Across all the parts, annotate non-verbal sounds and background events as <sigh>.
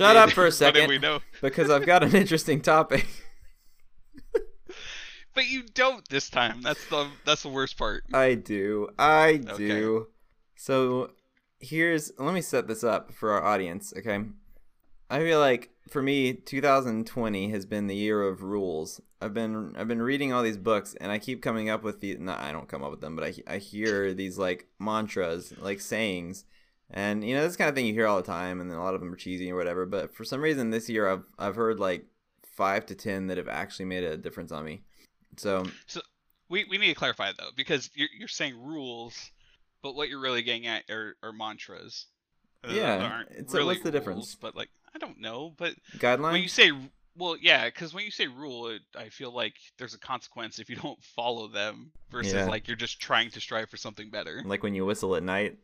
Shut did. up for a second. we know? because I've got an interesting topic. <laughs> But you don't this time. That's the that's the worst part. I do. I Okay. do. So here's let me set this up for our audience, okay? I feel like for me 2020 has been the year of rules. I've been I've been reading all these books and I keep coming up with the no, I don't come up with them, but I I hear these like mantras, like sayings. And you know, this kind of thing you hear all the time and then a lot of them are cheesy or whatever, but for some reason this year I've I've heard like 5 to 10 that have actually made a difference on me. So, so We we need to clarify though because you're you're saying rules, but what you're really getting at are, are mantras. Uh, Yeah, aren't it's- really what's the difference? But like I don't know. But guidelines when you say well, yeah, because when you say rule, it, I feel like there's a consequence if you don't follow them versus Yeah. like you're just trying to strive for something better. like when you whistle at night.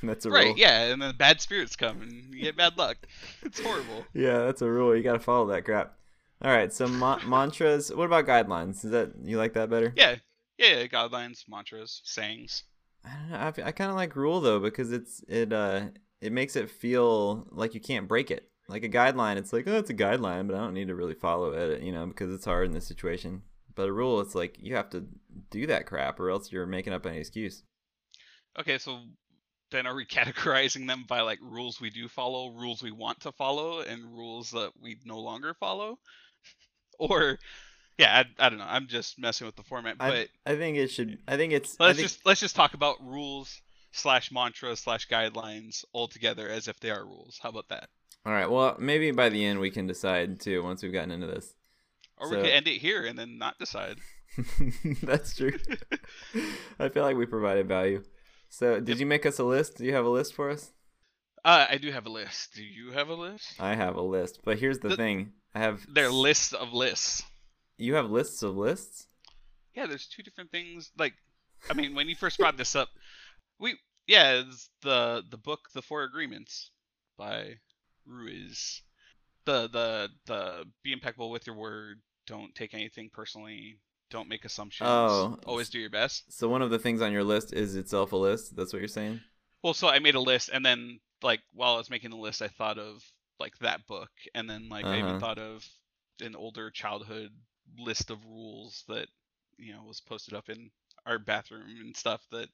<laughs> That's a Right? rule. Yeah, and then bad spirits come and you get bad luck. <laughs> It's horrible. Yeah, that's a rule. You got to follow that crap. All right, so ma- <laughs> mantras. What about guidelines? Is that you like that better? Yeah, yeah, yeah, guidelines, mantras, sayings. I don't know. I, I kind of like rule though because it's it uh it makes it feel like you can't break it. Like a guideline, it's like oh, it's a guideline, but I don't need to really follow it, you know, because it's hard in this situation. But a rule, it's like you have to do that crap, or else you're making up any excuse. Okay, so then are we <laughs> categorizing them by like rules we do follow, rules we want to follow, and rules that we no longer follow? <laughs> or yeah, I, I don't know. I'm just messing with the format, I, but I think it should. I think it's. Let's think, just let's just talk about rules slash mantras slash guidelines all together as if they are rules. How about that? All right. Well, maybe by the end we can decide too. Once we've gotten into this. Or So- we could end it here and then not decide. <laughs> That's true. I feel like we provided value. So, did Yep. you make us a list? Do you have a list for us? Uh, I do have a list. Do you have a list? I have a list, but here's the The- thing: I have. They're lists of lists. You have lists of lists. Yeah, there's two different things. Like, I mean, when you first brought this up, we yeah, it's the the book, The Four Agreements, by Ruiz. The the the be impeccable with your word. Don't take anything personally. Don't make assumptions. Oh. Always do your best. So one of the things on your list is itself a list. That's what you're saying. Well, so I made a list, and then like while I was making the list, I thought of like that book, and then like I Uh-huh. even thought of an older childhood list of rules that you know was posted up in our bathroom and stuff that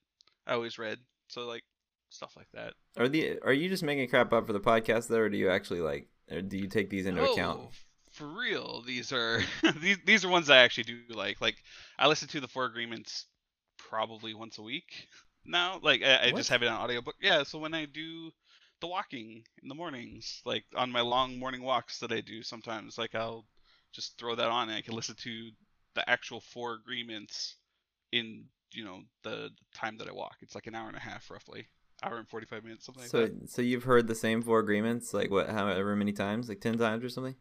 I always read. So like stuff like that. Are the are you just making crap up for the podcast though, or do you actually like, or do you take these into account? For real, these are <laughs> these these are ones I actually do like. Like I listen to the Four Agreements probably once a week now. Like I, I just have it on audiobook. Yeah, so when I do the walking in the mornings, like on my long morning walks that I do sometimes, like I'll just throw that on and I can listen to the actual Four Agreements in you know the, time that I walk. It's like an hour and a half roughly, hour and forty five minutes, something like that. So that. so you've heard the same four agreements like what however many times, like ten times or something?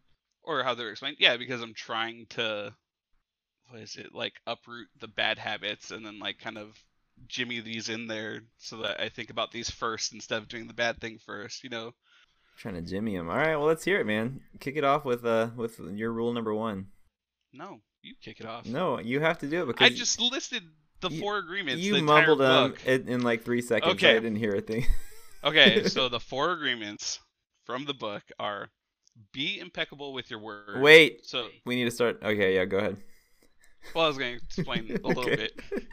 Or how they're explained. Yeah, because I'm trying to what is it like uproot the bad habits and then like kind of jimmy these in there so that I think about these first instead of doing the bad thing first. You know. trying to jimmy him. All right, well let's hear it, man. Kick it off with uh with your rule number one. No, you kick it off. No, you have to do it because I just listed the you- four agreements. you the mumbled them in, in like three seconds. Okay. I didn't hear a thing. Okay, <laughs> so the four agreements from the book are: be impeccable with your word. Wait, So, we need to start. Okay, yeah, go ahead. well, I was going to explain a <laughs> little Okay. bit. <laughs>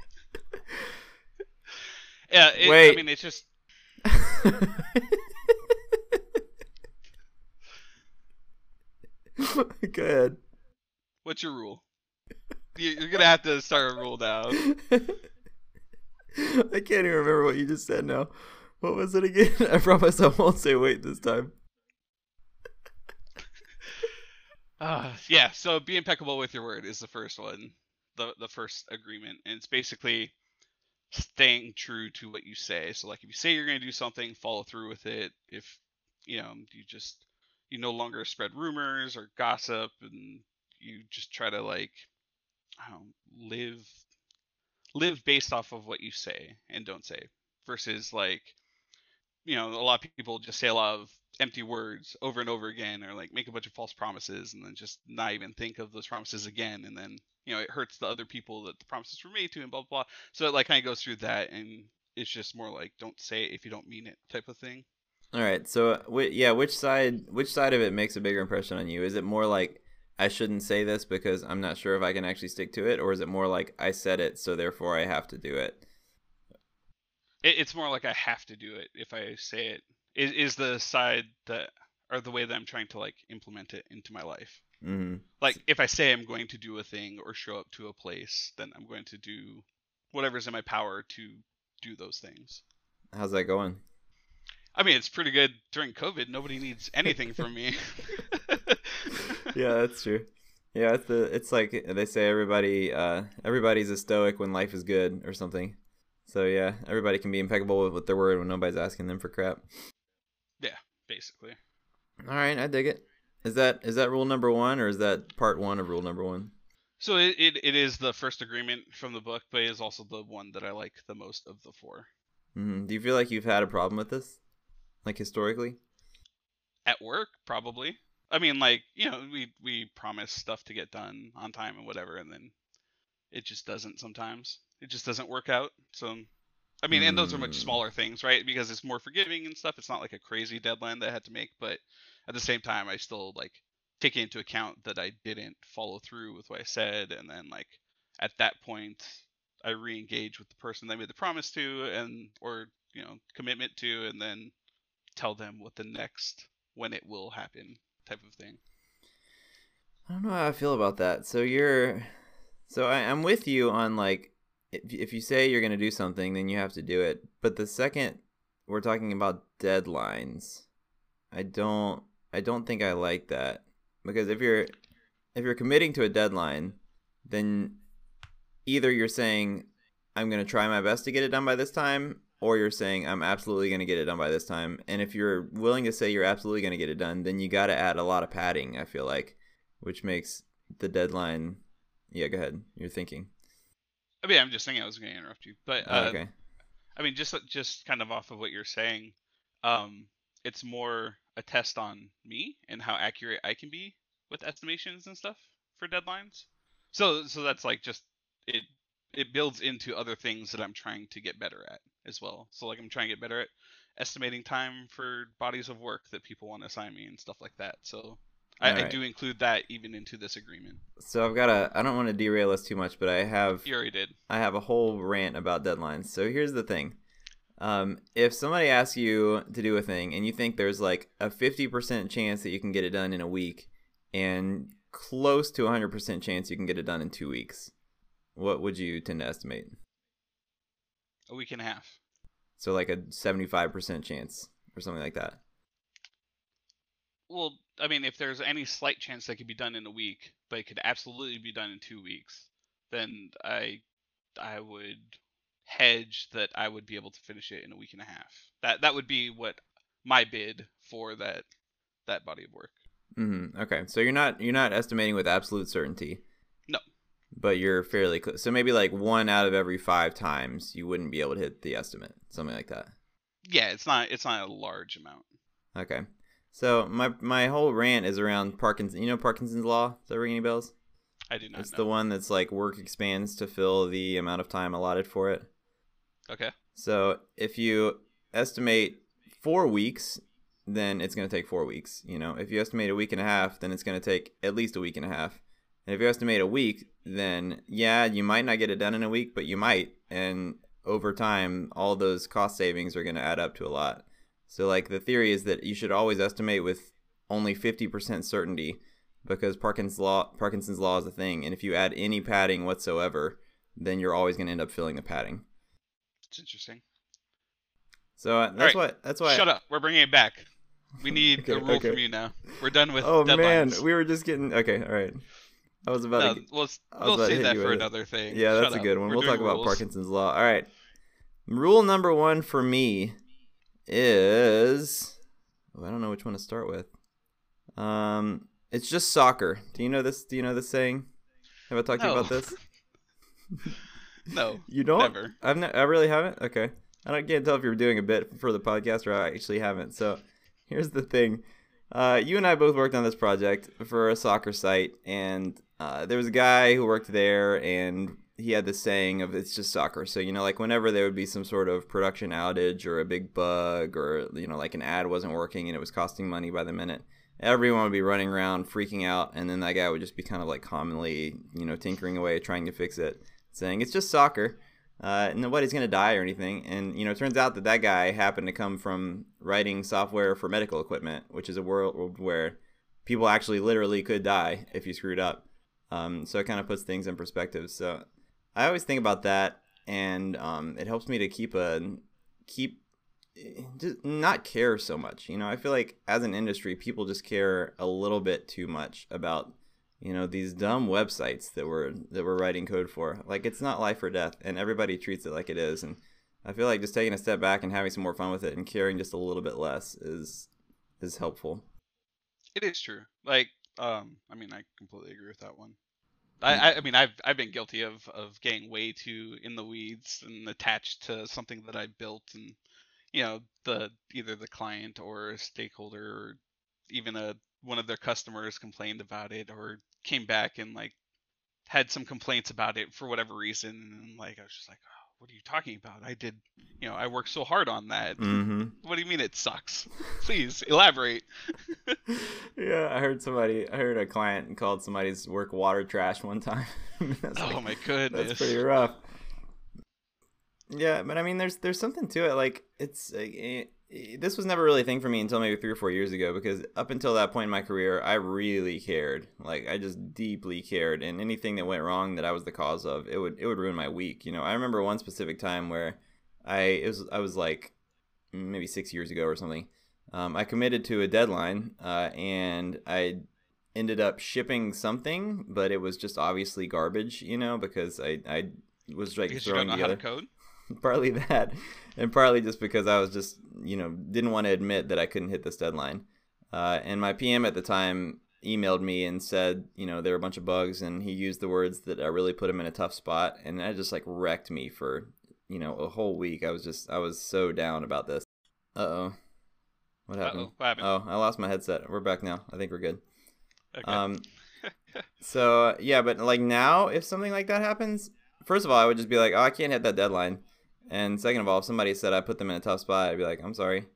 Yeah, it, I mean, it's just <laughs> go ahead. What's your rule? You- You're gonna have to start a rule now. I can't even remember what you just said now. What was it again? I promise I won't say wait this time. Uh, yeah, so be impeccable with your word is the first one, the the first agreement, and it's basically staying true to what you say. So like if you say you're gonna do something, follow through with it. If you know you just you no longer spread rumors or gossip, and you just try to like know, live live based off of what you say and don't say versus like you know a lot of people just say a lot of empty words over and over again or like make a bunch of false promises and then just not even think of those promises again and then you know it hurts the other people that the promises were made to and blah blah, blah. so it like kind of goes through that and it's just more like don't say it if you don't mean it type of thing All right. So, uh, wh- yeah, which side which side of it makes a bigger impression on you? Is it more like I shouldn't say this because I'm not sure if I can actually stick to it, or is it more like I said it, so therefore I have to do it? It, it's more like I have to do it if I say it. Is is the side that or the way that I'm trying to like implement it into my life. hmm Like if I say I'm going to do a thing or show up to a place, then I'm going to do whatever's in my power to do those things. How's that going? I mean, it's pretty good during COVID. Nobody needs anything from me. <laughs> yeah, that's true. Yeah, it's the it's like they say everybody uh everybody's a stoic when life is good or something. So yeah, everybody can be impeccable with, with their word when nobody's asking them for crap. Basically. All right, I dig it. Is that is that rule number one or is that part one of rule number one? So it, it, it is the first agreement from the book, but it is also the one that I like the most of the four. hmm Do you feel like you've had a problem with this, like historically? At work, probably. I mean, like you know, we we promise stuff to get done on time and whatever, and then it just doesn't sometimes. It just doesn't work out. So, I mean, and those are much Hmm. smaller things, right? Because it's more forgiving and stuff. It's not like a crazy deadline that I had to make, but at the same time, I still like take into account that I didn't follow through with what I said, and then like at that point, I re-engage with the person that I made the promise to, and or you know commitment to, and then tell them what the next when it will happen type of thing. I don't know how I feel about that. So you're, so I, I'm with you on like, if you say you're gonna do something, then you have to do it. But the second we're talking about deadlines, I don't, I don't think I like that because if you're, if you're committing to a deadline, then either you're saying I'm gonna try my best to get it done by this time, or you're saying I'm absolutely gonna get it done by this time. And if you're willing to say you're absolutely gonna get it done, then you got to add a lot of padding. I feel like which makes the deadline. Yeah, go ahead. You're thinking. I mean, I'm just saying I was going to interrupt you, but Oh, uh, okay. I mean, just just kind of off of what you're saying, um, it's more a test on me and how accurate I can be with estimations and stuff for deadlines. So so that's like just it it builds into other things that I'm trying to get better at as well. So like I'm trying to get better at estimating time for bodies of work that people want to assign me and stuff like that. So I, I do include that even into this agreement. So I've got a. I don't want to derail us too much, but I have. You already did. I have a whole rant about deadlines. So here's the thing. Um, if somebody asks you to do a thing and you think there's like a 50% chance that you can get it done in a week and close to a 100% chance you can get it done in two weeks, what would you tend to estimate? A week and a half. So like a 75% chance or something like that. Well, I mean, if there's any slight chance that could be done in a week, but it could absolutely be done in two weeks, then I, I would hedge that I would be able to finish it in a week and a half. That that would be what my bid for that that body of work. Mm-hmm. Okay, so you're not you're not estimating with absolute certainty. No. But you're fairly close. So maybe like one out of every five times you wouldn't be able to hit the estimate, something like that. Yeah, it's not it's not a large amount. Okay. So my my whole rant is around Parkinson. You know Parkinson's law? Does that ring any bells? I do not It's know. the one that's like work expands to fill the amount of time allotted for it. Okay. So if you estimate four weeks, then it's going to take four weeks. You know, if you estimate a week and a half, then it's going to take at least a week and a half. And if you estimate a week, then yeah, you might not get it done in a week, but you might. And over time, all those cost savings are going to add up to a lot. So, like, the theory is that you should always estimate with only 50% certainty because Parkinson's law, Parkinson's law is a thing. And if you add any padding whatsoever, then you're always going to end up filling the padding. It's interesting. So uh, that's right. what that's why. Shut up. We're bringing it back. We <laughs> need Okay, a rule okay. from you now. We're done with Oh man, we were just getting okay. All right, I was about no, to. We'll, we'll save that for with it. another thing. Yeah, that's Shut a good one. We're we'll talk about. Parkinson's law. All right. Rule number one for me is oh, I don't know which one to start with. Um, it's just soccer. Do you know this? Do you know this saying? Have I talked to you about this? <laughs> No. <laughs> You don't? Never. I've ne- I really haven't. Okay, I don't can't tell if you're doing a bit for the podcast or I actually haven't. So here's the thing: uh, you and I both worked on this project for a soccer site, and uh, there was a guy who worked there, and he had this saying of it's just soccer. So you know, like whenever there would be some sort of production outage or a big bug or you know, like an ad wasn't working and it was costing money by the minute, everyone would be running around freaking out, and then that guy would just be kind of like commonly, you know, tinkering away trying to fix it, saying it's just soccer. Uh, nobody's gonna die or anything, and you know, it turns out that that guy happened to come from writing software for medical equipment, which is a world where people actually literally could die if you screwed up. Um, so it kind of puts things in perspective. So I always think about that, and um, it helps me to keep a keep just not care so much. You know, I feel like as an industry, people just care a little bit too much about you know these dumb websites that we're that we're writing code for. Like it's not life or death, and everybody treats it like it is. And I feel like just taking a step back and having some more fun with it and caring just a little bit less is is helpful. It is true. Like, um, I mean, I completely agree with that one. Mm. I, I mean, I've I've been guilty of of getting way too in the weeds and attached to something that I built, and you know, the either the client or a stakeholder or even a one of their customers complained about it or came back and like had some complaints about it for whatever reason, and like I was just like, oh, what are you talking about? I did, you know, I worked so hard on that. Mm-hmm. <laughs> What do you mean it sucks? Please elaborate. <laughs> yeah, I heard somebody, I heard a client called somebody's work water trash one time. <laughs> oh like, my goodness, that's pretty rough. Yeah, but I mean, there's there's something to it. Like it's it, this was never really a thing for me until maybe three or four years ago because up until that point in my career i really cared. Like i just deeply cared and anything that went wrong that i was the cause of it would it would ruin my week you know? I remember one specific time where i it was i was like maybe six years ago or something um, i committed to a deadline uh, and i ended up shipping something but it was just obviously garbage you know? Because i i was like because throwing you don't know together code <laughs> partly that, and partly just because I was just you know didn't want to admit that I couldn't hit this deadline. Uh, and my PM at the time emailed me and said, you know, there were a bunch of bugs, and he used the words that I really put him in a tough spot, and that just like wrecked me for you know a whole week. I was just I was so down about this. Uh oh, what happened? What happened? Oh, I lost my headset. We're back now. I think we're good. Okay. Um, <laughs> so yeah, but like now, if something like that happens, first of all, I would just be like, oh, I can't hit that deadline. And second of all, if somebody said I put them in a tough spot, I'd be like, I'm sorry.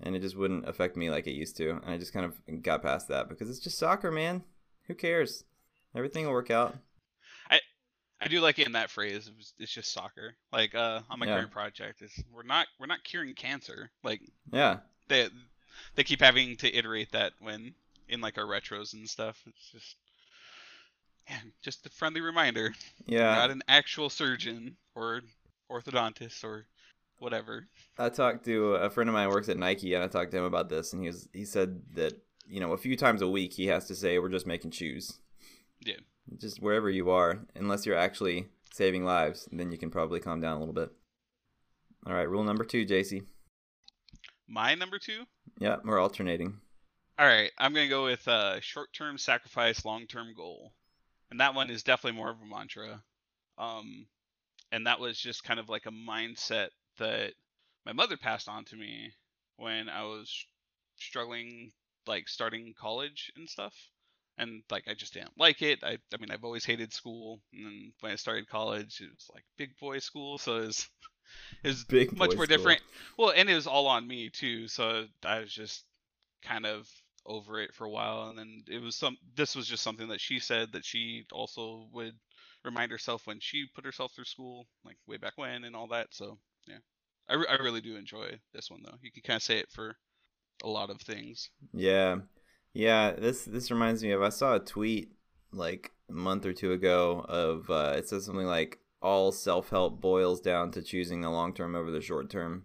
And it just wouldn't affect me like it used to. And I just kind of got past that because it's just soccer, man. Who cares? Everything will work out. I I do like it in that phrase. It's just soccer. Like uh, on my Yeah. current project, is we're not we're not curing cancer. Like Yeah. they they keep having to iterate that when in like our retros and stuff. It's just yeah, just a friendly reminder. Yeah. Not an actual surgeon or orthodontist or whatever. I talked to a friend of mine who works at Nike, and I talked to him about this, and he was he said that you know a few times a week he has to say we're just making shoes. Yeah. Just wherever you are, unless you're actually saving lives, then you can probably calm down a little bit. All right, rule number two, JC. My number two. Yeah, we're alternating. All right, I'm gonna go with uh, short-term sacrifice, long-term goal, and that one is definitely more of a mantra. Um, and that was just kind of like a mindset that my mother passed on to me when I was struggling, like starting college and stuff. And like I just didn't like it. I, I mean, I've always hated school, and then when I started college, it was like big boy school, so it was, <laughs> it was Big much more school. different. Well, and it was all on me too, so I was just kind of over it for a while and then it was some this was just something that she said that she also would remind herself when she put herself through school like way back when and all that so yeah i, re- I really do enjoy this one though you can kind of say it for a lot of things Yeah, yeah. This this reminds me of I saw a tweet like a month or two ago of uh, it says something like all self help boils down to choosing the long term over the short term.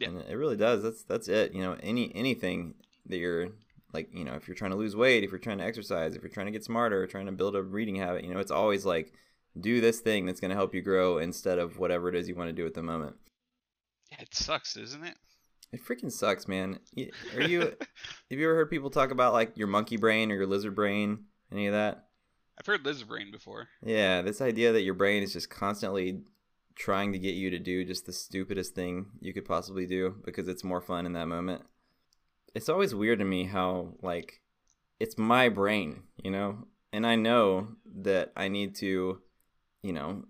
Yeah. and it really does. That's that's it. You know, any anything that you're like, you know, if you're trying to lose weight, if you're trying to exercise, if you're trying to get smarter, trying to build a reading habit, you know, it's always like do this thing that's going to help you grow instead of whatever it is you want to do at the moment. yeah, it sucks isn't it It freaking sucks, man. Are you <laughs> have you ever heard people talk about like your monkey brain or your lizard brain? Any of that? i've heard lizard brain before Yeah, this idea that your brain is just constantly trying to get you to do just the stupidest thing you could possibly do because it's more fun in that moment. It's always weird to me how like it's my brain, you know? And I know that I need to, you know,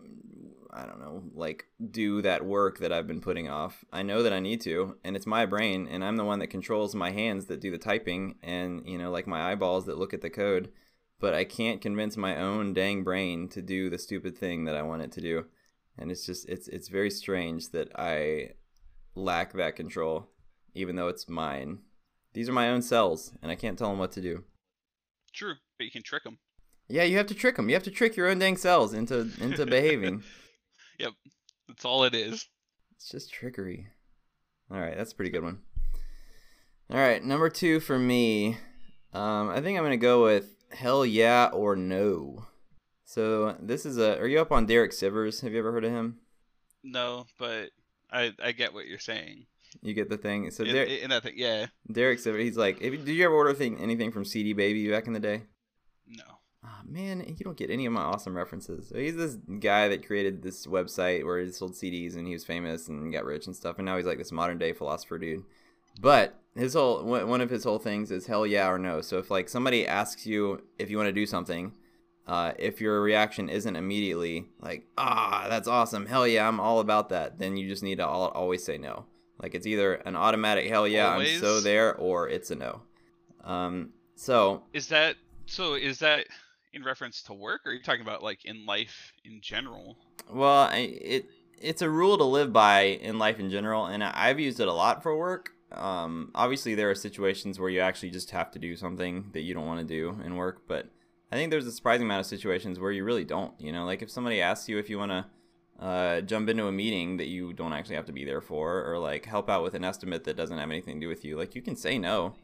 I don't know, like do that work that I've been putting off. I know that I need to, and it's my brain, and I'm the one that controls my hands that do the typing, and you know, like my eyeballs that look at the code. But I can't convince my own dang brain to do the stupid thing that I want it to do, and it's just it's it's very strange that I lack that control, even though it's mine. These are my own cells, and I can't tell them what to do. True, but you can trick them. Yeah, you have to trick them. You have to trick your own dang cells into into behaving. <laughs> Yep, that's all it is. It's just trickery. All right, that's a pretty good one. All right, number two for me. Um, I think I'm gonna go with hell yeah or no. So this is a. Are you up on Derek Sivers? Have you ever heard of him? No, but I I get what you're saying. You get the thing. So In, Der- in that thing, yeah. Derek Sivers, he's like, if, did you ever order thing, anything from CD Baby back in the day? Man, you don't get any of my awesome references. So he's this guy that created this website where he sold CDs and he was famous and got rich and stuff. And now he's like this modern day philosopher dude. But his whole one of his whole things is hell yeah or no. So if like somebody asks you if you want to do something, uh, if your reaction isn't immediately like ah that's awesome hell yeah I'm all about that, then you just need to al- always say no. Like it's either an automatic hell yeah I'm so there or it's a no. Um, so Is that so? Is that in reference to work, or are you talking about like in life in general? Well, it it's a rule to live by in life in general, and I've used it a lot for work. Um, obviously, there are situations where you actually just have to do something that you don't want to do in work, but I think there's a surprising amount of situations where you really don't. You know, like if somebody asks you if you want to uh, jump into a meeting that you don't actually have to be there for, or like help out with an estimate that doesn't have anything to do with you, like you can say no.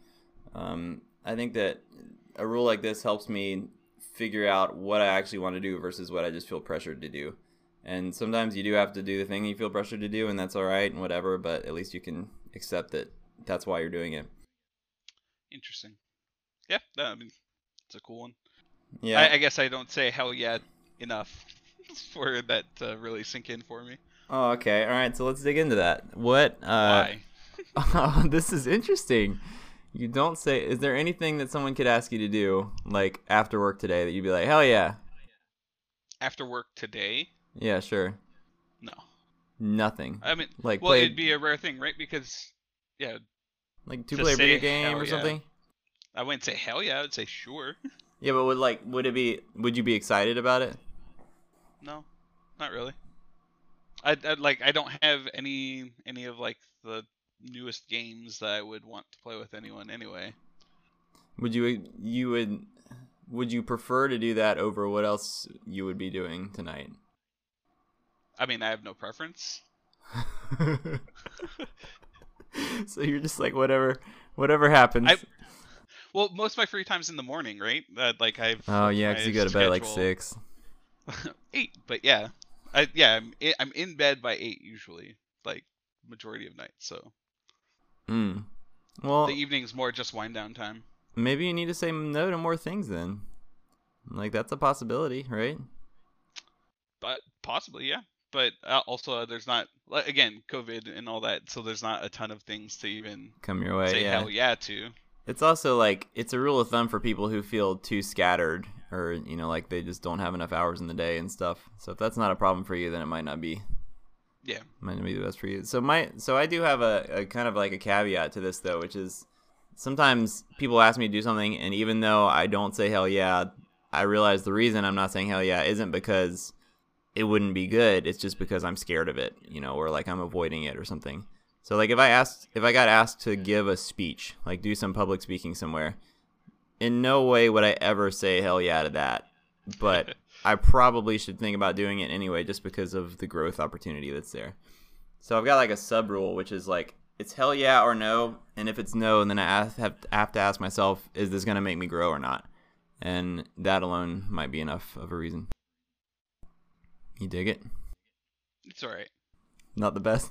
Um, I think that a rule like this helps me figure out what I actually want to do versus what I just feel pressured to do. And sometimes you do have to do the thing you feel pressured to do, and that's all right and whatever. But at least you can accept that that's why you're doing it. Interesting. Yeah, I mean, it's a cool one. Yeah. I, I guess I don't say hell yeah enough <laughs> for that to really sink in for me. oh, okay. All right. So let's dig into that. What? Uh, Why? <laughs> Oh, this is interesting. You don't say. Is there anything that someone could ask you to do, like after work today, that you'd be like, hell yeah, After work today? yeah, sure. No. Nothing. I mean, Like well, play, it'd be a rare thing, right? Because, yeah, like two to player video game or yeah. something. I wouldn't say hell yeah. I would say sure. <laughs> Yeah, but would like would it be? Would you be excited about it? No, not really. I, I like I don't have any any of like the newest games that I would want to play with anyone anyway. Would you you would would you prefer to do that over what else you would be doing tonight? I mean, I have no preference. <laughs> so you're just like whatever whatever happens. I- Well, most of my free time's in the morning, right? Uh, like I've oh yeah, because you go to bed like six. <laughs> eight, but yeah, I yeah I'm I'm in bed by eight usually, like majority of nights. So Mm. Well, the evening's more just wind down time. maybe you need to say no to more things then. Like that's a possibility, right? But possibly, yeah. But uh, also, uh, there's not like, again COVID and all that, so there's not a ton of things to even Come your way. say yeah. hell yeah to. It's also like it's a rule of thumb for people who feel too scattered or you know like they just don't have enough hours in the day and stuff. So if that's not a problem for you, then it might not be Yeah. might not be the best for you. So my so I do have a, a kind of like a caveat to this though, which is sometimes people ask me to do something and even though I don't say hell yeah, I realize the reason I'm not saying hell yeah isn't because it wouldn't be good. It's just because I'm scared of it, you know, or like I'm avoiding it or something. So like if I asked if I got asked to give a speech, like do some public speaking somewhere, in no way would I ever say hell yeah to that. But <laughs> I probably should think about doing it anyway just because of the growth opportunity that's there. So I've got like a sub rule which is like it's hell yeah or no, and if it's no, then I have have to ask myself, is this gonna make me grow or not? And that alone might be enough of a reason. You dig it? It's all right. Not the best.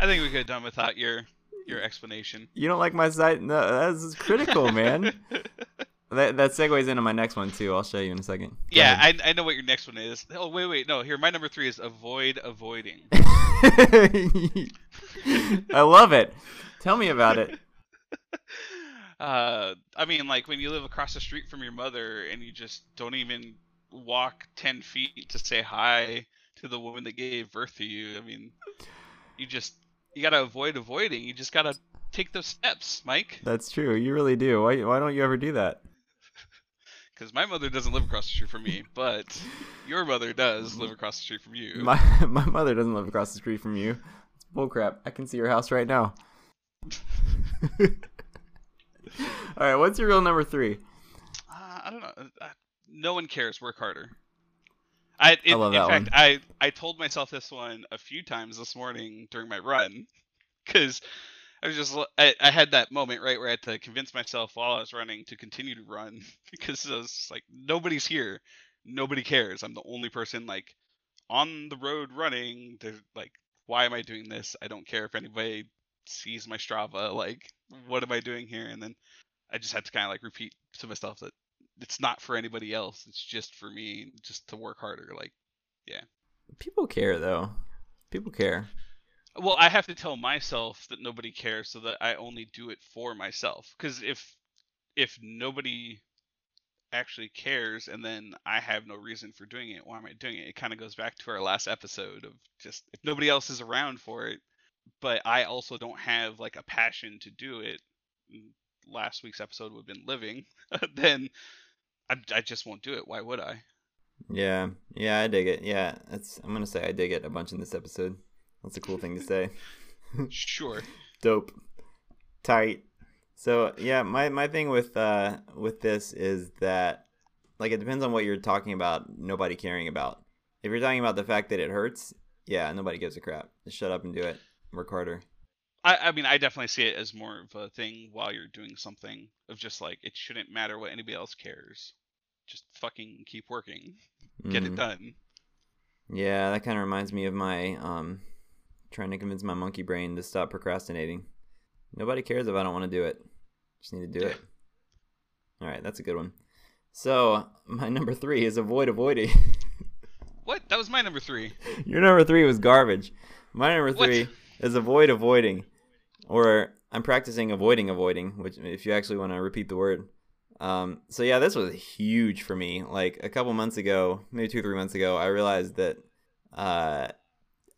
I think we could have done without your your explanation. You don't like my site? No, that's critical, man. <laughs> That that segues into my next one too. I'll show you in a second. Go yeah, ahead. I, I know what your next one is. Oh wait, wait, no. Here, my number three is avoid avoiding. <laughs> <laughs> I love it. Tell me about it. <laughs> Uh, I mean, like when you live across the street from your mother and you just don't even walk ten feet to say hi to the woman that gave birth to you. I mean, you just you gotta avoid avoiding. You just gotta take those steps, Mike. That's true. You really do. Why why don't you ever do that? Because my mother doesn't live across the street from me, but your mother does live across the street from you. My <laughs> my mother doesn't live across the street from you. It's bullcrap. I can see your house right now. <laughs> All right, what's your real number three? Uh, I don't know. Uh, no one cares. Work harder. I, it, I love in that fact, one. I I told myself this one a few times this morning during my run, because I was just I had that moment right where I had to convince myself while I was running to continue to run <laughs> because I was like nobody's here, nobody cares. I'm the only person like on the road running. They're like, why am I doing this? I don't care if anybody sees my Strava. Like, what am I doing here? And then I just had to kind of like repeat to myself that it's not for anybody else. It's just for me, just to work harder. Like, yeah. People care though. People care. Well, I have to tell myself that nobody cares, so that I only do it for myself. Because if if nobody actually cares, and then I have no reason for doing it, why am I doing it? It kind of goes back to our last episode of just if nobody else is around for it, but I also don't have like a passion to do it. mm, Last week's episode would have been living, <laughs> then I, I just won't do it. Why would I? Yeah, yeah, I dig it. Yeah, that's. I'm gonna say I dig it a bunch in this episode. That's a cool thing to say. <laughs> Sure. Dope, tight. So yeah, my my thing with uh with this is that like it depends on what you're talking about. Nobody caring about. If you're talking about the fact that it hurts, yeah, nobody gives a crap. Just shut up and do it. Work harder. I, I mean, I definitely see it as more of a thing while you're doing something of just like it shouldn't matter what anybody else cares. Just fucking keep working, get Mm. it done. Yeah, that kind of reminds me of my um trying to convince my monkey brain to stop procrastinating. Nobody cares if I don't want to do it. Just need to do Yeah. it. All right, that's a good one. So my <laughs> number three is avoid avoiding. <laughs> What? That was my number three. Your number three was garbage. My number three is avoid avoiding, or I'm practicing avoiding avoiding, which if you actually want to repeat the word. Um, so yeah, this was huge for me. Like a couple months ago, maybe two three months ago, I realized that uh,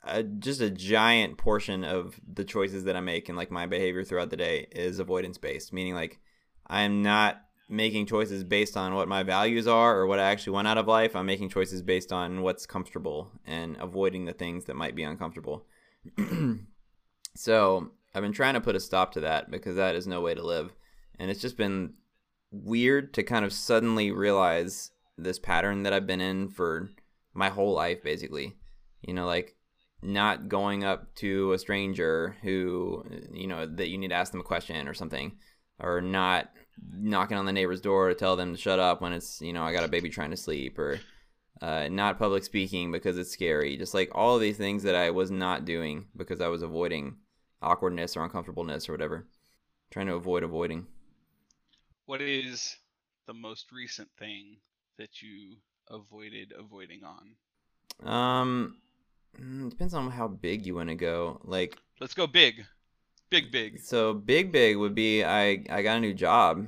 a, just a giant portion of the choices that I make and like my behavior throughout the day is avoidance based, meaning like I'm not making choices based on what my values are or what I actually want out of life. I'm making choices based on what's comfortable and avoiding the things that might be uncomfortable. <clears throat> so I've been trying to put a stop to that because that is no way to live. And it's just been weird to kind of suddenly realize this pattern that I've been in for my whole life, basically. You know, like not going up to a stranger who, you know, that you need to ask them a question or something, or not knocking on the neighbor's door to tell them to shut up when it's, you know, I got a baby trying to sleep, or uh, not public speaking because it's scary. Just like all of these things that I was not doing because I was avoiding awkwardness or uncomfortableness or whatever. Trying to avoid avoiding. What is the most recent thing that you avoided avoiding on? Um, mm, depends on how big you want to go. Like, Let's go big, big, big. so big, big would be I I got a new job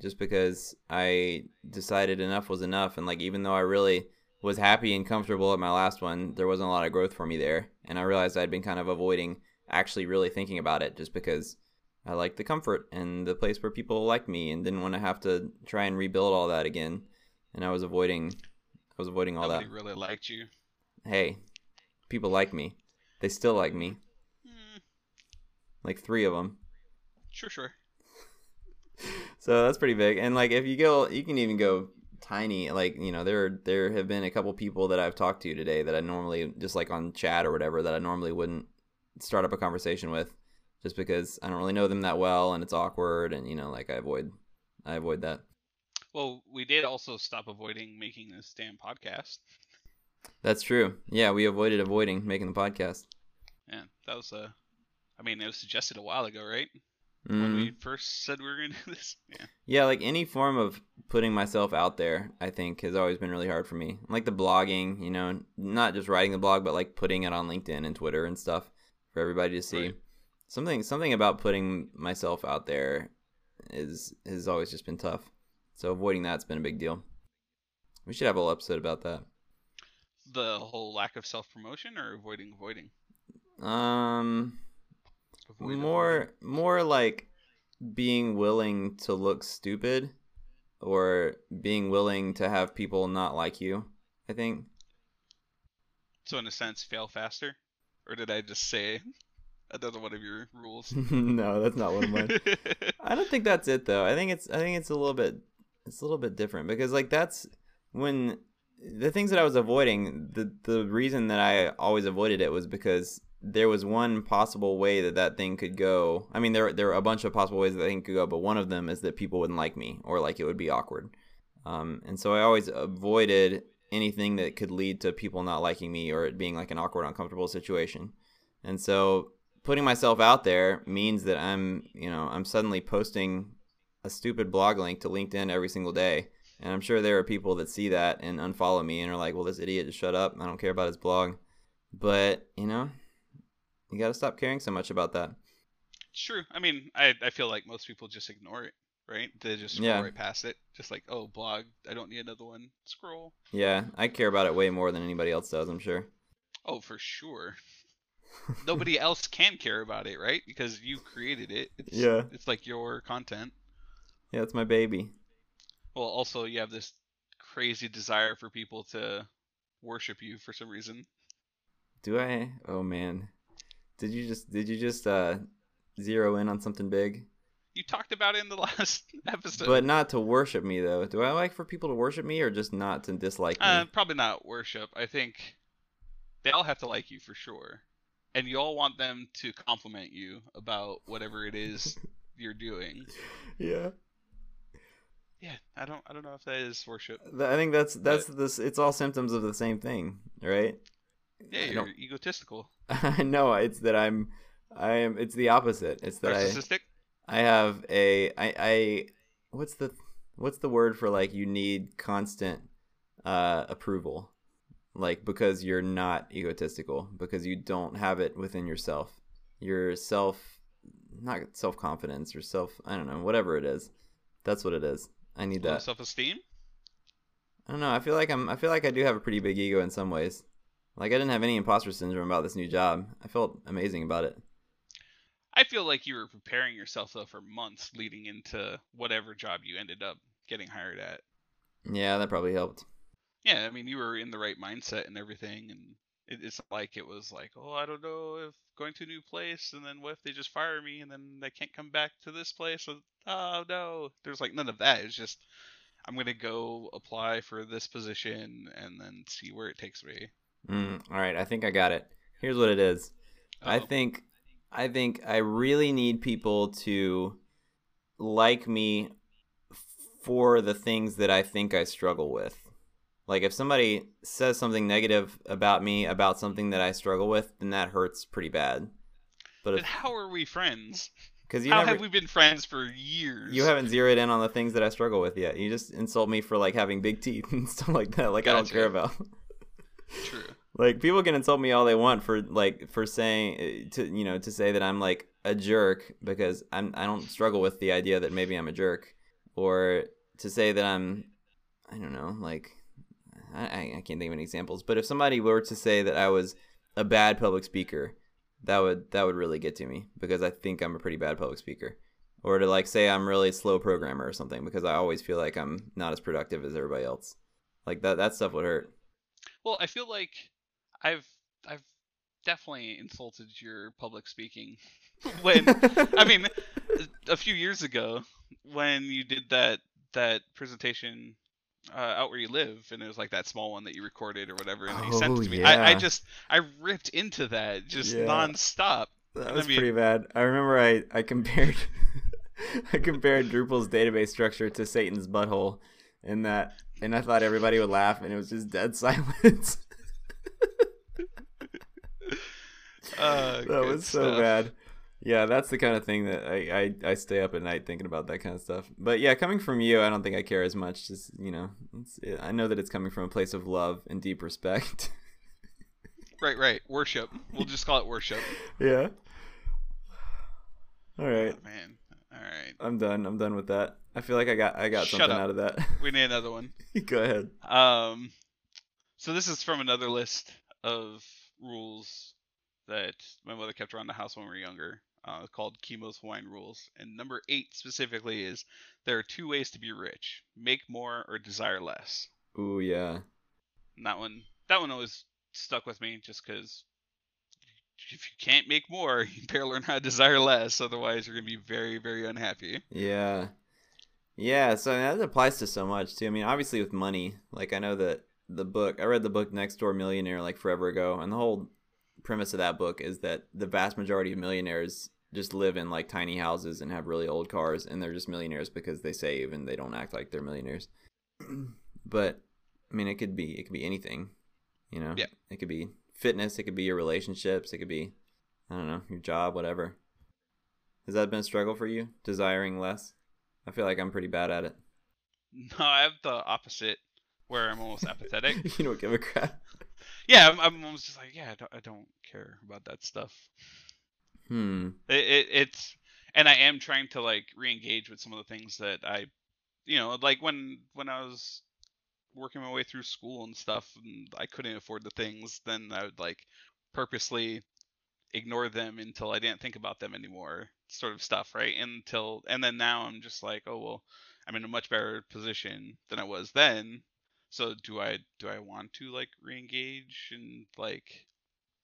just because I decided enough was enough, and like even though I really was happy and comfortable at my last one, there wasn't a lot of growth for me there, and I realized I'd been kind of avoiding actually really thinking about it just because I liked the comfort and the place where people liked me and didn't want to have to try and rebuild all that again, and I was avoiding I was avoiding all Nobody that. really liked you. Hey, people like me. They still like me. Hmm, Like three of them. sure, sure. <laughs> So that's pretty big. And like if you go, you can even go tiny. Like you know, there there have been a couple people that I've talked to today that I normally just like on chat or whatever that I normally wouldn't start up a conversation with, just because I don't really know them that well and it's awkward and you know like I avoid I avoid that. Well, we did also stop avoiding making this damn podcast. That's true. Yeah, we avoided avoiding making the podcast. Yeah, that was uh, I mean, it was suggested a while ago, right? When Mhm. we first said we were gonna <laughs> do this. Yeah. Yeah, like any form of putting myself out there, I think has always been really hard for me. Like the blogging, you know, not just writing the blog, but like putting it on LinkedIn and Twitter and stuff for everybody to see. Right. Something something about putting myself out there is has always just been tough. So avoiding that's been a big deal. We should have a whole episode about that. The whole lack of self promotion or avoiding avoiding? Um, Avoid more avoiding. more like being willing to look stupid or being willing to have people not like you. I think. So in a sense, fail faster, or did I just say <laughs> another one of your rules? <laughs> no, that's not one of mine. <laughs> I don't think that's it though. I think it's I think it's a little bit it's a little bit different because like that's when the things that I was avoiding the the reason that I always avoided it was because there was one possible way that that thing could go. I mean there there are a bunch of possible ways that thing could go, but one of them is that people wouldn't like me or like it would be awkward. Um, and so I always avoided anything that could lead to people not liking me or it being like an awkward, uncomfortable situation. And so putting myself out there means that I'm, you know, I'm suddenly posting a stupid blog link to LinkedIn every single day. And I'm sure there are people that see that and unfollow me and are like, well, this idiot just shut up. I don't care about his blog. But, you know, you got to stop caring so much about that. It's true. I mean, I I feel like most people just ignore it, right? They just scroll Yeah. right past it, just like, oh, blog. I don't need another one. Scroll. Yeah, I care about it way more than anybody else does, I'm sure. Oh, for sure. Nobody else can care about it, right? Because you created it. It's, Yeah. It's like your content. Yeah, it's my baby. Well, also you have this crazy desire for people to worship you for some reason. Do I? Oh man. Did you just did you just uh zero in on something big? You talked about it in the <laughs> last episode. But not to worship me though. Do I like for people to worship me or just not to dislike me? Uh, probably not worship. I think they all have to like you for sure, and you all want them to compliment you about whatever it is <laughs> you're doing. yeah. Yeah, I don't, I don't know if that is worship. I think that's that's this it's all symptoms of the same thing, right? Yeah, you're egotistical, <laughs> I know it's that I'm I am it's the opposite. It's that I. I have a I I what's the what's the word for like you need constant uh approval like because you're not egotistical because you don't have it within yourself your self not self-confidence or self I don't know whatever it is that's what it is I need that. self-esteem. I don't know I feel like I'm I feel like I do have a pretty big ego in some ways. Like I didn't have any imposter syndrome about this new job. I felt amazing about it. I feel like you were preparing yourself though for months leading into whatever job you ended up getting hired at. yeah that probably helped. Yeah, I mean you were in the right mindset and everything, and it's like it was like, oh, I don't know if going to a new place, and then what if they just fire me, and then I can't come back to this place? So, oh no, there's like none of that. It's just I'm gonna go apply for this position and then see where it takes me. Mm, all right, I think I got it. Here's what it is. I Uh-oh. think I think I really need people to like me for the things that I think I struggle with. Like if somebody says something negative about me about something that I struggle with, then that hurts pretty bad. But if, how are we friends? you how never have we been friends for years? you haven't zeroed in on the things that I struggle with yet. You just insult me for like having big teeth <laughs> and stuff like that. Like I don't care about. True. <laughs> like people can insult me all they want for like for saying uh, to you know to say that I'm like a jerk because I'm I don't struggle with the idea that maybe I'm a jerk or to say that I'm I don't know like I, I- can't think of any examples but if somebody were to say that I was a bad public speaker that would that would really get to me because I think I'm a pretty bad public speaker. Or to like say I'm really slow programmer or something because I always feel like I'm not as productive as everybody else. Like that that stuff would hurt. Well, I feel like I've I've definitely insulted your public speaking <laughs> when I mean <laughs> a few years ago when you did that that presentation uh, out where you live and it was like that small one that you recorded or whatever and you sent Oh, it to me. I, I just I ripped into that just Yeah. nonstop. That I was mean- pretty bad. I remember I, I compared <laughs> I compared Drupal's database structure to Satan's butthole in that and I thought everybody would laugh and it was just dead <laughs> silence. Uh, <laughs> that was so stuff. bad. Yeah, that's the kind of thing that I, I, I stay up at night thinking about that kind of stuff. But yeah, coming from you, I don't think I care as much. Just you know, I know that it's coming from a place of love and deep respect. <laughs> Right, right. Worship. We'll just call it worship. yeah. All right, Oh, man. All right. I'm done. I'm done with that. I feel like I got I got Shut something up. out of that. We need another one. <laughs> Go ahead. Um, So this is from another list of rules that my mother kept around the house when we were younger, uh, called Chemo's Hawaiian Rules. And number eight specifically is there are two ways to be rich: make more or desire less. Ooh, yeah. And that one, that one always stuck with me, just because if you can't make more, <laughs> you better learn how to desire less. Otherwise, you're gonna be very, very unhappy. Yeah. Yeah, so that applies to so much too. I mean, obviously with money, like I know that the book, I read the book Next Door Millionaire like forever ago, and the whole premise of that book is that the vast majority of millionaires just live in like tiny houses and have really old cars and they're just millionaires because they save and they don't act like they're millionaires. <clears throat> but I mean, it could be it could be anything, you know. Yeah. It could be fitness, it could be your relationships, it could be I don't know, your job, whatever. Has that been a struggle for you, desiring less? I feel like I'm pretty bad at it. No, I have the opposite, where I'm almost apathetic. <laughs> you don't give a crap. Yeah, I'm, I'm almost just like, yeah, I don't, I don't care about that stuff. Hmm. It, it, it's, and I am trying to like re-engage with some of the things that I, you know, like when when I was working my way through school and stuff, and I couldn't afford the things, then I would like purposely ignore them until I didn't think about them anymore, sort of stuff, right? Until and then now I'm just like, oh well, I'm in a much better position than I was then. So do I do I want to like re-engage and like,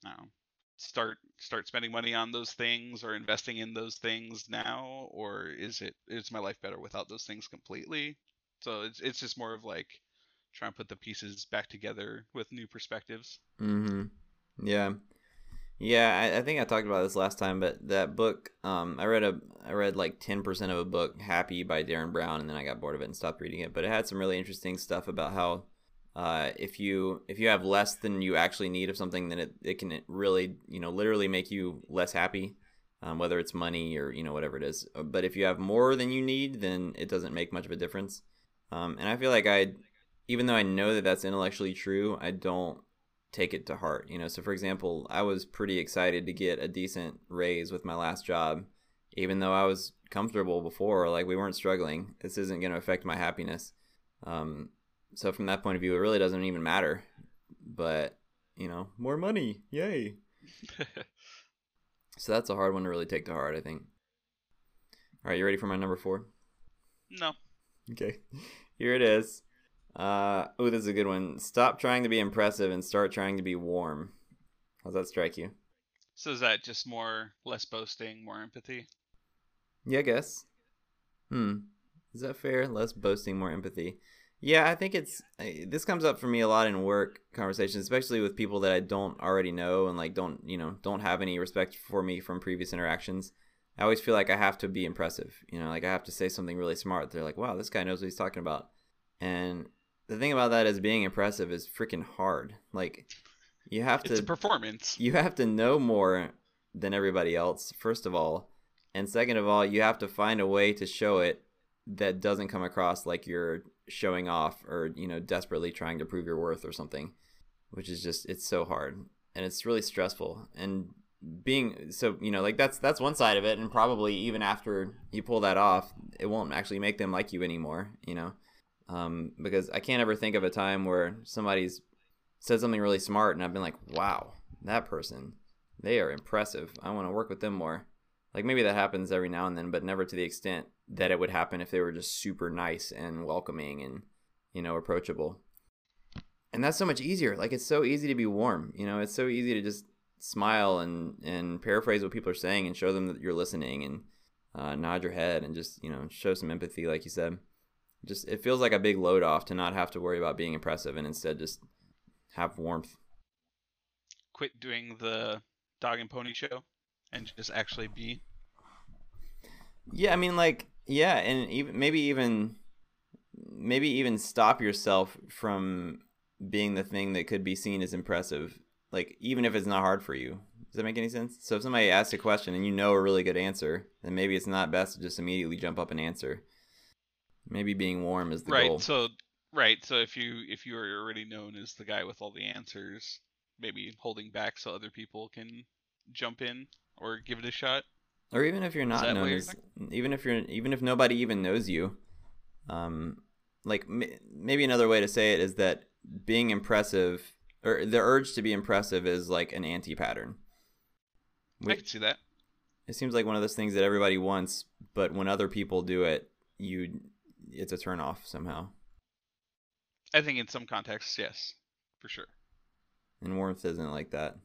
I don't know, start start spending money on those things or investing in those things now, or is it is my life better without those things completely? So it's it's just more of like trying to put the pieces back together with new perspectives. Mm-hmm. Yeah. Yeah, I, I think I talked about this last time, but that book, um, I read a, I read like ten percent of a book, Happy by Derren Brown, and then I got bored of it and stopped reading it. But it had some really interesting stuff about how, uh, if you if you have less than you actually need of something, then it, it can really, you know, literally make you less happy, um, whether it's money or you know whatever it is. But if you have more than you need, then it doesn't make much of a difference. Um, and I feel like I, even though I know that that's intellectually true, I don't take it to heart. You know, so for example, I was pretty excited to get a decent raise with my last job, even though I was comfortable before. Like we weren't struggling. This isn't going to affect my happiness. Um, so from that point of view, it really doesn't even matter. But you know, more money, yay! <laughs> so that's a hard one to really take to heart, I think. All right, you ready for my number four? no. Okay, <laughs> here it is. Uh, oh, this is a good one. Stop trying to be impressive and start trying to be warm. How's that strike you? So is that just more less boasting, more empathy? Yeah, I guess. Hmm. Is that fair? Less boasting, more empathy. Yeah, I think it's this comes up for me a lot in work conversations, especially with people that I don't already know and like don't you know don't have any respect for me from previous interactions. I always feel like I have to be impressive. You know, like I have to say something really smart. They're like, "Wow, this guy knows what he's talking about." And the thing about that is being impressive is freaking hard. Like you have to It's a performance. you have to know more than everybody else first of all. And second of all you have to find a way to show it that doesn't come across like you're showing off or you know desperately trying to prove your worth or something which is just it's so hard. And it's really stressful. And being so you know like that's that's one side of it. And probably even after you pull that off it won't actually make them like you anymore you know um, because i can't ever think of a time where somebody's said something really smart and I've been like, wow, that person, they are impressive. I want to work with them more. Like maybe that happens every now and then, but never to the extent that it would happen if they were just super nice and welcoming and, you know, approachable. And that's so much easier. Like it's so easy to be warm, you know, it's so easy to just smile and and paraphrase what people are saying and show them that you're listening and uh, nod your head and just, you know, show some empathy like you said. Just it feels like a big load off to not have to worry about being impressive and instead just have warmth. Quit doing the dog and pony show and just actually be. Yeah, I mean, like, yeah, and even maybe even maybe even stop yourself from being the thing that could be seen as impressive. Like, even if it's not hard for you. Does that make any sense? So if somebody asks a question and you know a really good answer, then maybe it's not best to just immediately jump up and answer. Maybe being warm is the right. goal. So right. So if you if you are already known as the guy with all the answers, maybe holding back so other people can jump in or give it a shot. or even if you're not known you're as even if you're even if nobody even knows you um like m- maybe another way to say it is that being impressive or the urge to be impressive is like an anti-pattern. I can see that. It seems like one of those things that everybody wants, but when other people do it, you it's a turn off somehow. I think in some contexts, yes, for sure. And warmth isn't like that.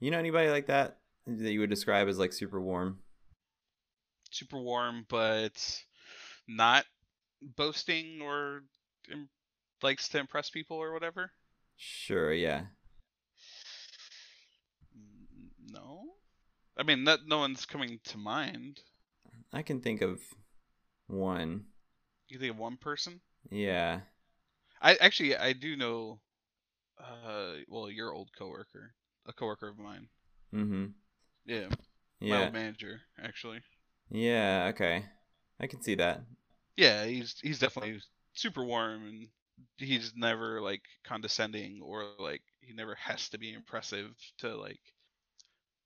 You know anybody like that that you would describe as like super warm? Super warm, but not boasting or im- likes to impress people or whatever. Sure, yeah. No, I mean that no one's coming to mind. I can think of one. You think of one person? Yeah. I actually I do know. Uh, well, your old coworker, a coworker of mine. Mhm. Yeah, my Yeah. old manager actually. Yeah, okay. I can see that. Yeah, he's he's definitely super warm and he's never like condescending or like he never has to be impressive to like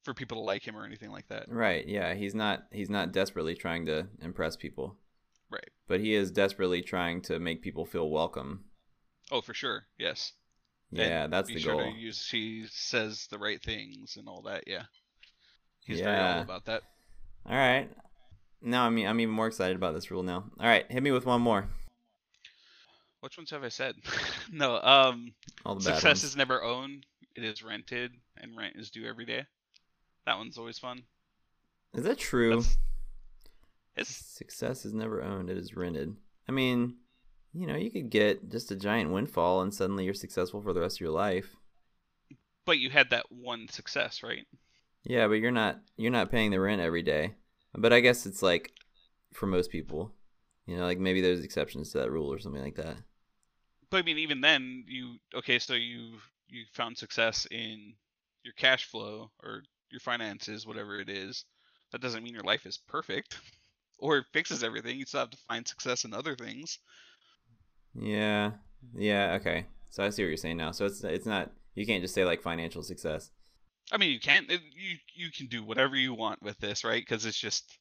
for people to like him or anything like that. Right. Yeah, he's not he's not desperately trying to impress people, Right. but he is desperately trying to make people feel welcome. Oh, for sure. Yes. And Yeah, that's be the sure goal. Use, he says the right things and all that. Yeah. He's very all about that. All right. Now I'm I'm even more excited about this rule now. All right, hit me with one more. Which ones have I said? <laughs> no. Um, All the bad success ones. is never owned. It is rented, and rent is due every day. That one's always fun. Is that true? That's, it's Success is never owned, it is rented. I mean, you know, you could get just a giant windfall and suddenly you're successful for the rest of your life. but you had that one success, right? Yeah, but you're not you're not paying the rent every day. But I guess it's like for most people. You know, like maybe there's exceptions to that rule or something like that. But I mean, even then, you okay? So you you found success in your cash flow or your finances, whatever it is. That doesn't mean your life is perfect <laughs> or it fixes everything. You still have to find success in other things. Yeah. Yeah, okay. So I see what you're saying now. So it's it's not you can't just say like financial success. I mean, you can't. It, you you can do whatever you want with this, right? Because it's just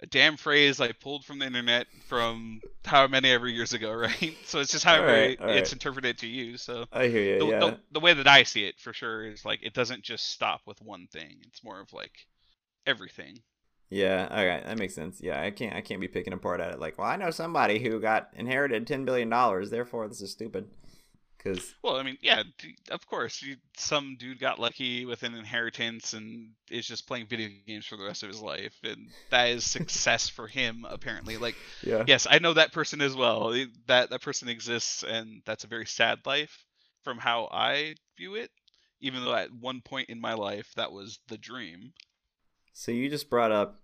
a damn phrase I pulled from the internet from how many ever years ago, <laughs> right? So it's just how Alright, it- alright. it's interpreted to you. So I hear you. the, yeah. the, the way that I see it, for sure, is like it doesn't just stop with one thing. It's more of like everything. Yeah, okay, that makes sense. Yeah, I can't I can't be picking apart at it like, well, I know somebody who got inherited 10 billion dollars, therefore this is stupid. Cuz Well, I mean, yeah, of course, you, some dude got lucky with an inheritance and is just playing video games for the rest of his life, and that is success for him apparently. Like, yeah. yes, I know that person as well. Eh, that that person exists, and that's a very sad life from how I view it. Even though at one point in my life that was the dream. So you just brought up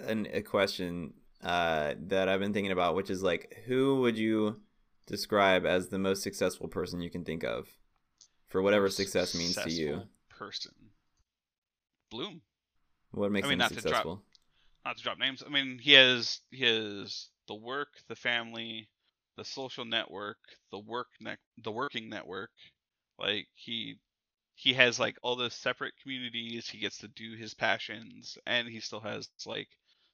an, a question uh, that I've been thinking about, which is like, who would you describe as the most successful person you can think of, for whatever Most success means to you? Person. Bloom. What makes I mean, him not to drop- successful? not to drop names. I mean, he has he has the work, the family, the social network, the work ne- the working network. Like he he has like all the separate communities. He gets to do his passions, and he still has like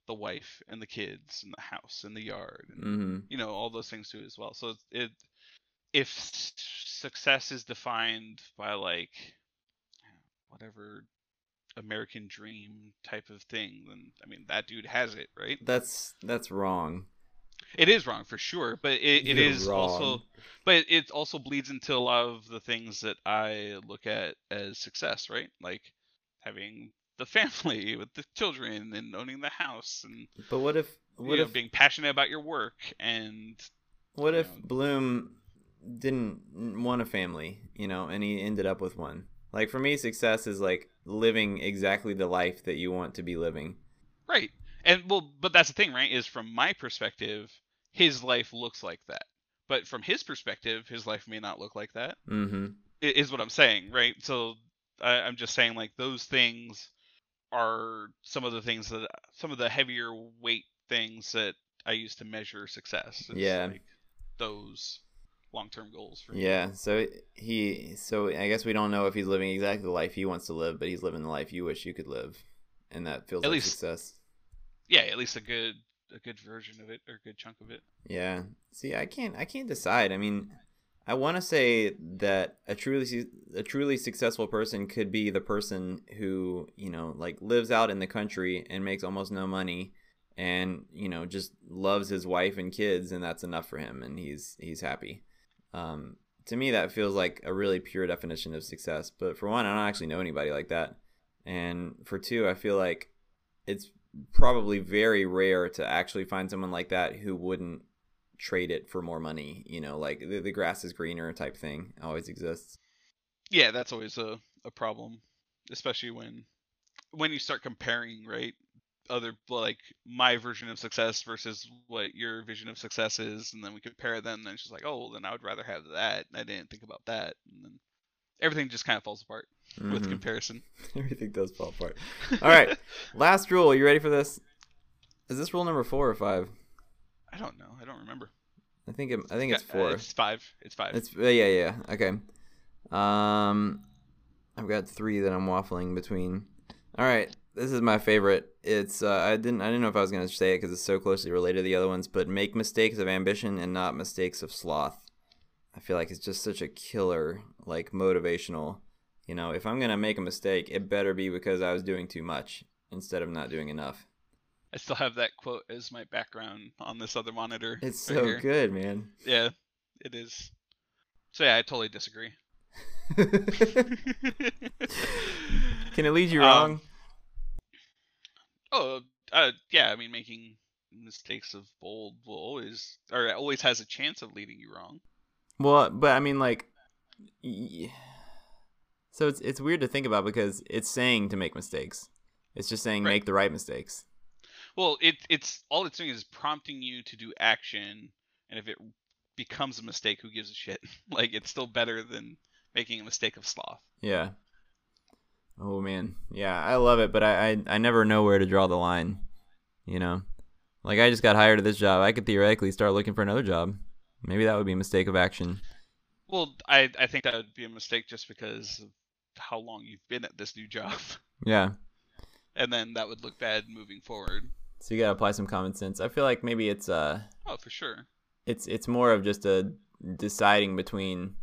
the wife and the kids and the house and the yard, and Mm-hmm. you know all those things too as well. So it if success is defined by like whatever American dream type of thing, then I mean that dude has it, right? That's that's wrong. It is wrong for sure, but it, it wrong. also but it also bleeds into a lot of the things that I look at as success, right? Like having the <laughs> family with the children and owning the house and But what if what know, if being passionate about your work and what if know. Bloom didn't want a family, you know, and he ended up with one? Like for me, success is like living exactly the life that you want to be living. Right. And well, but that's the thing, right? Is from my perspective, his life looks like that. But from his perspective, his life may not look like that. Mm-hmm. Is what I'm saying, right? So I, I'm just saying, like those things are some of the things that some of the heavier weight things that I use to measure success. is, Yeah. like, those long-term goals for me. Yeah, so he so I guess we don't know if he's living exactly the life he wants to live, but he's living the life you wish you could live. And that feels At like least- success. Yeah, at least a good a good version of it or a good chunk of it. Yeah. See, I can't I can't decide. I mean, I want to say that a truly a truly successful person could be the person who you know like lives out in the country and makes almost no money, and you know just loves his wife and kids, and that's enough for him, and he's he's happy. Um, to me, that feels like a really pure definition of success. But for one, I don't actually know anybody like that, and for two, I feel like it's probably very rare to actually find someone like that who wouldn't trade it for more money. You know, like the, the grass is greener type thing always exists. Yeah, that's always a, a problem, especially when when you start comparing, right? Other like my version of success versus what your vision of success is, and then we compare them. Then she's like, oh, well, then I would rather have that. I didn't think about that, and then everything just kind of falls apart mm-hmm. with comparison. <laughs> everything does fall apart. <laughs> All right, last rule. You ready for this? Is this rule number four or five? I don't know. I don't remember. I think it, I think it's four. Uh, it's five. It's five. It's uh, yeah yeah okay. Um, I've got three that I'm waffling between. All right, this is my favorite. It's uh, I didn't I didn't know if I was gonna say it because it's so closely related to the other ones, but make mistakes of ambition and not mistakes of sloth. I feel like it's just such a killer, like motivational. You know, if I'm gonna make a mistake, it better be because I was doing too much instead of not doing enough. I still have that quote as my background on this other monitor. It's so good, man. Yeah, it is. So yeah, I totally disagree. <laughs> Can it lead you <laughs> um, wrong? Um, oh, uh, yeah. I mean, making mistakes of bold will always, or always has a chance of leading you wrong. Well, but I mean, like, so it's it's weird to think about because it's saying to make mistakes. It's just saying right. make the right mistakes. Well, it it's all it's doing is prompting you to do action, and if it becomes a mistake, who gives a shit? <laughs> like it's still better than making a mistake of sloth. Yeah. Oh man, yeah, I love it, but I, I I never know where to draw the line. You know, like I just got hired at this job. I could theoretically start looking for another job. Maybe that would be a mistake of action. Well, I I think that would be a mistake just because of how long you've been at this new job. <laughs> Yeah. And then that would look bad moving forward. So you gotta apply some common sense. I feel like maybe it's uh oh for sure. It's it's more of just a deciding between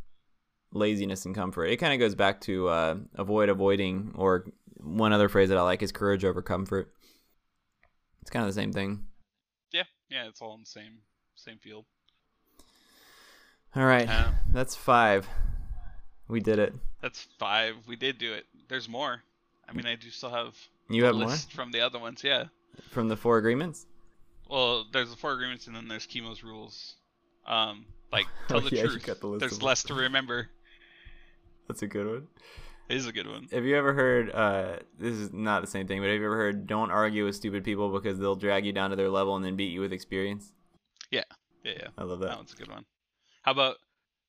laziness and comfort. It kind of goes back to uh, avoid avoiding, or one other phrase that I like is courage over comfort. It's kind of the same thing. Yeah, yeah, it's all in the same same field. All right, uh, that's five. We did it. That's five. We did do it. There's more. I mean, I do still have. You have more from the other ones, yeah. From the four agreements? Well, there's the four agreements, and then there's Chemo's rules. Um, like <laughs> tell oh, the yeah, truth. The there's less to remember. That's a good one. It is a good one. Have you ever heard? Uh, this is not the same thing, but have you ever heard? Don't argue with stupid people because they'll drag you down to their level and then beat you with experience. Yeah, yeah, yeah. I love that. That one's a good one. How about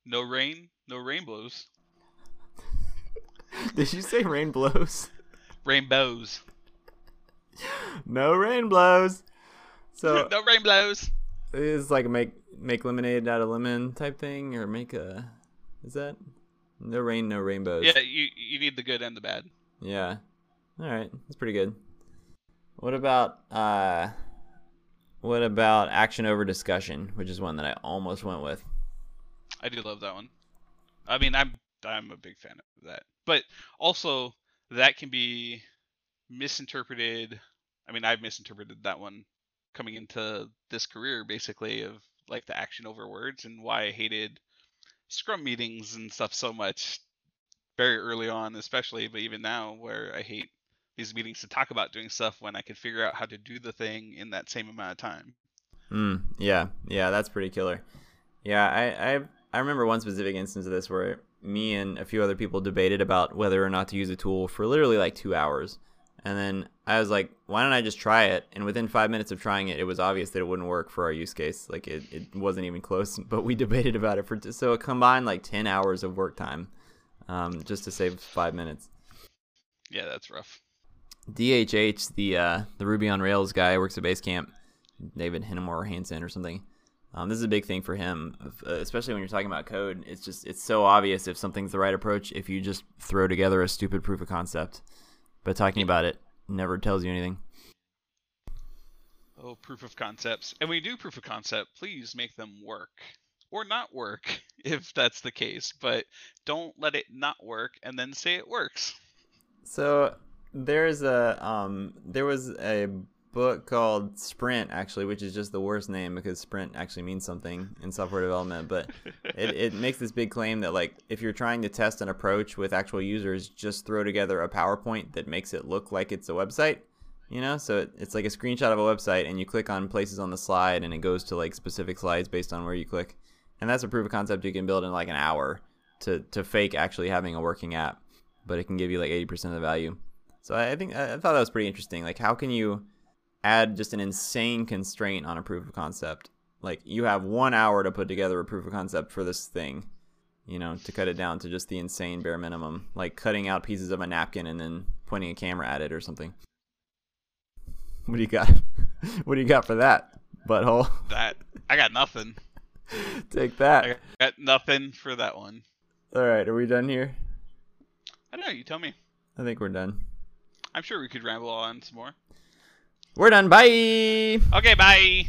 no rain, no rainbows? <laughs> Did you say rain blows? Rainbows no rain blows. So <laughs> no rain blows. It's like make make lemonade out of lemon type thing, or make a. Is that no rain, no rainbows? Yeah, you you need the good and the bad. Yeah. All right, that's pretty good. What about uh, what about action over discussion, which is one that I almost went with. I do love that one. I mean, I'm I'm a big fan of that, but also that can be misinterpreted. I mean, I've misinterpreted that one coming into this career, basically, of like the action over words and why I hated scrum meetings and stuff so much very early on, especially, but even now, where I hate these meetings to talk about doing stuff when I could figure out how to do the thing in that same amount of time. Mm, yeah, yeah, that's pretty killer. Yeah, I, I I remember one specific instance of this where me and a few other people debated about whether or not to use a tool for literally like two hours. And then I was like, why don't I just try it? And within five minutes of trying it, it was obvious that it wouldn't work for our use case. Like it, it wasn't even close. <laughs> But we debated about it for so it combined like ten hours of work time, um, just to save five minutes. Yeah, that's rough. DHH, the uh, the Ruby on Rails guy, works at Basecamp. David Heinemeier Hansson or something. Um, this is a big thing for him, uh, especially when you're talking about code. It's just it's so obvious if something's the right approach if you just throw together a stupid proof of concept but talking about it never tells you anything. Oh, proof of concepts. And when you do proof of concept, please make them work. or not work <laughs> if that's the case, but don't let it not work and then say it works. So there's a um there was a book called Sprint actually, which is just the worst name because Sprint actually means something in software development, but it, it makes this big claim that like if you're trying to test an approach with actual users, just throw together a PowerPoint that makes it look like it's a website. You know, so it, it's like a screenshot of a website, and you click on places on the slide, and it goes to like specific slides based on where you click, and that's a proof of concept you can build in like an hour to to fake actually having a working app, but it can give you like 80% of the value. So I think I thought that was pretty interesting. Like, how can you add just an insane constraint on a proof of concept? Like, you have one hour to put together a proof of concept for this thing, you know, to cut it down to just the insane bare minimum, like cutting out pieces of a napkin and then pointing a camera at it or something. What do you got? <laughs> what do you got for that, butthole? That I got nothing. <laughs> Take that. I got nothing for that one. All right, are we done here? I don't know. You tell me. I think we're done. I'm sure we could ramble on some more. We're done. Bye. Okay, bye.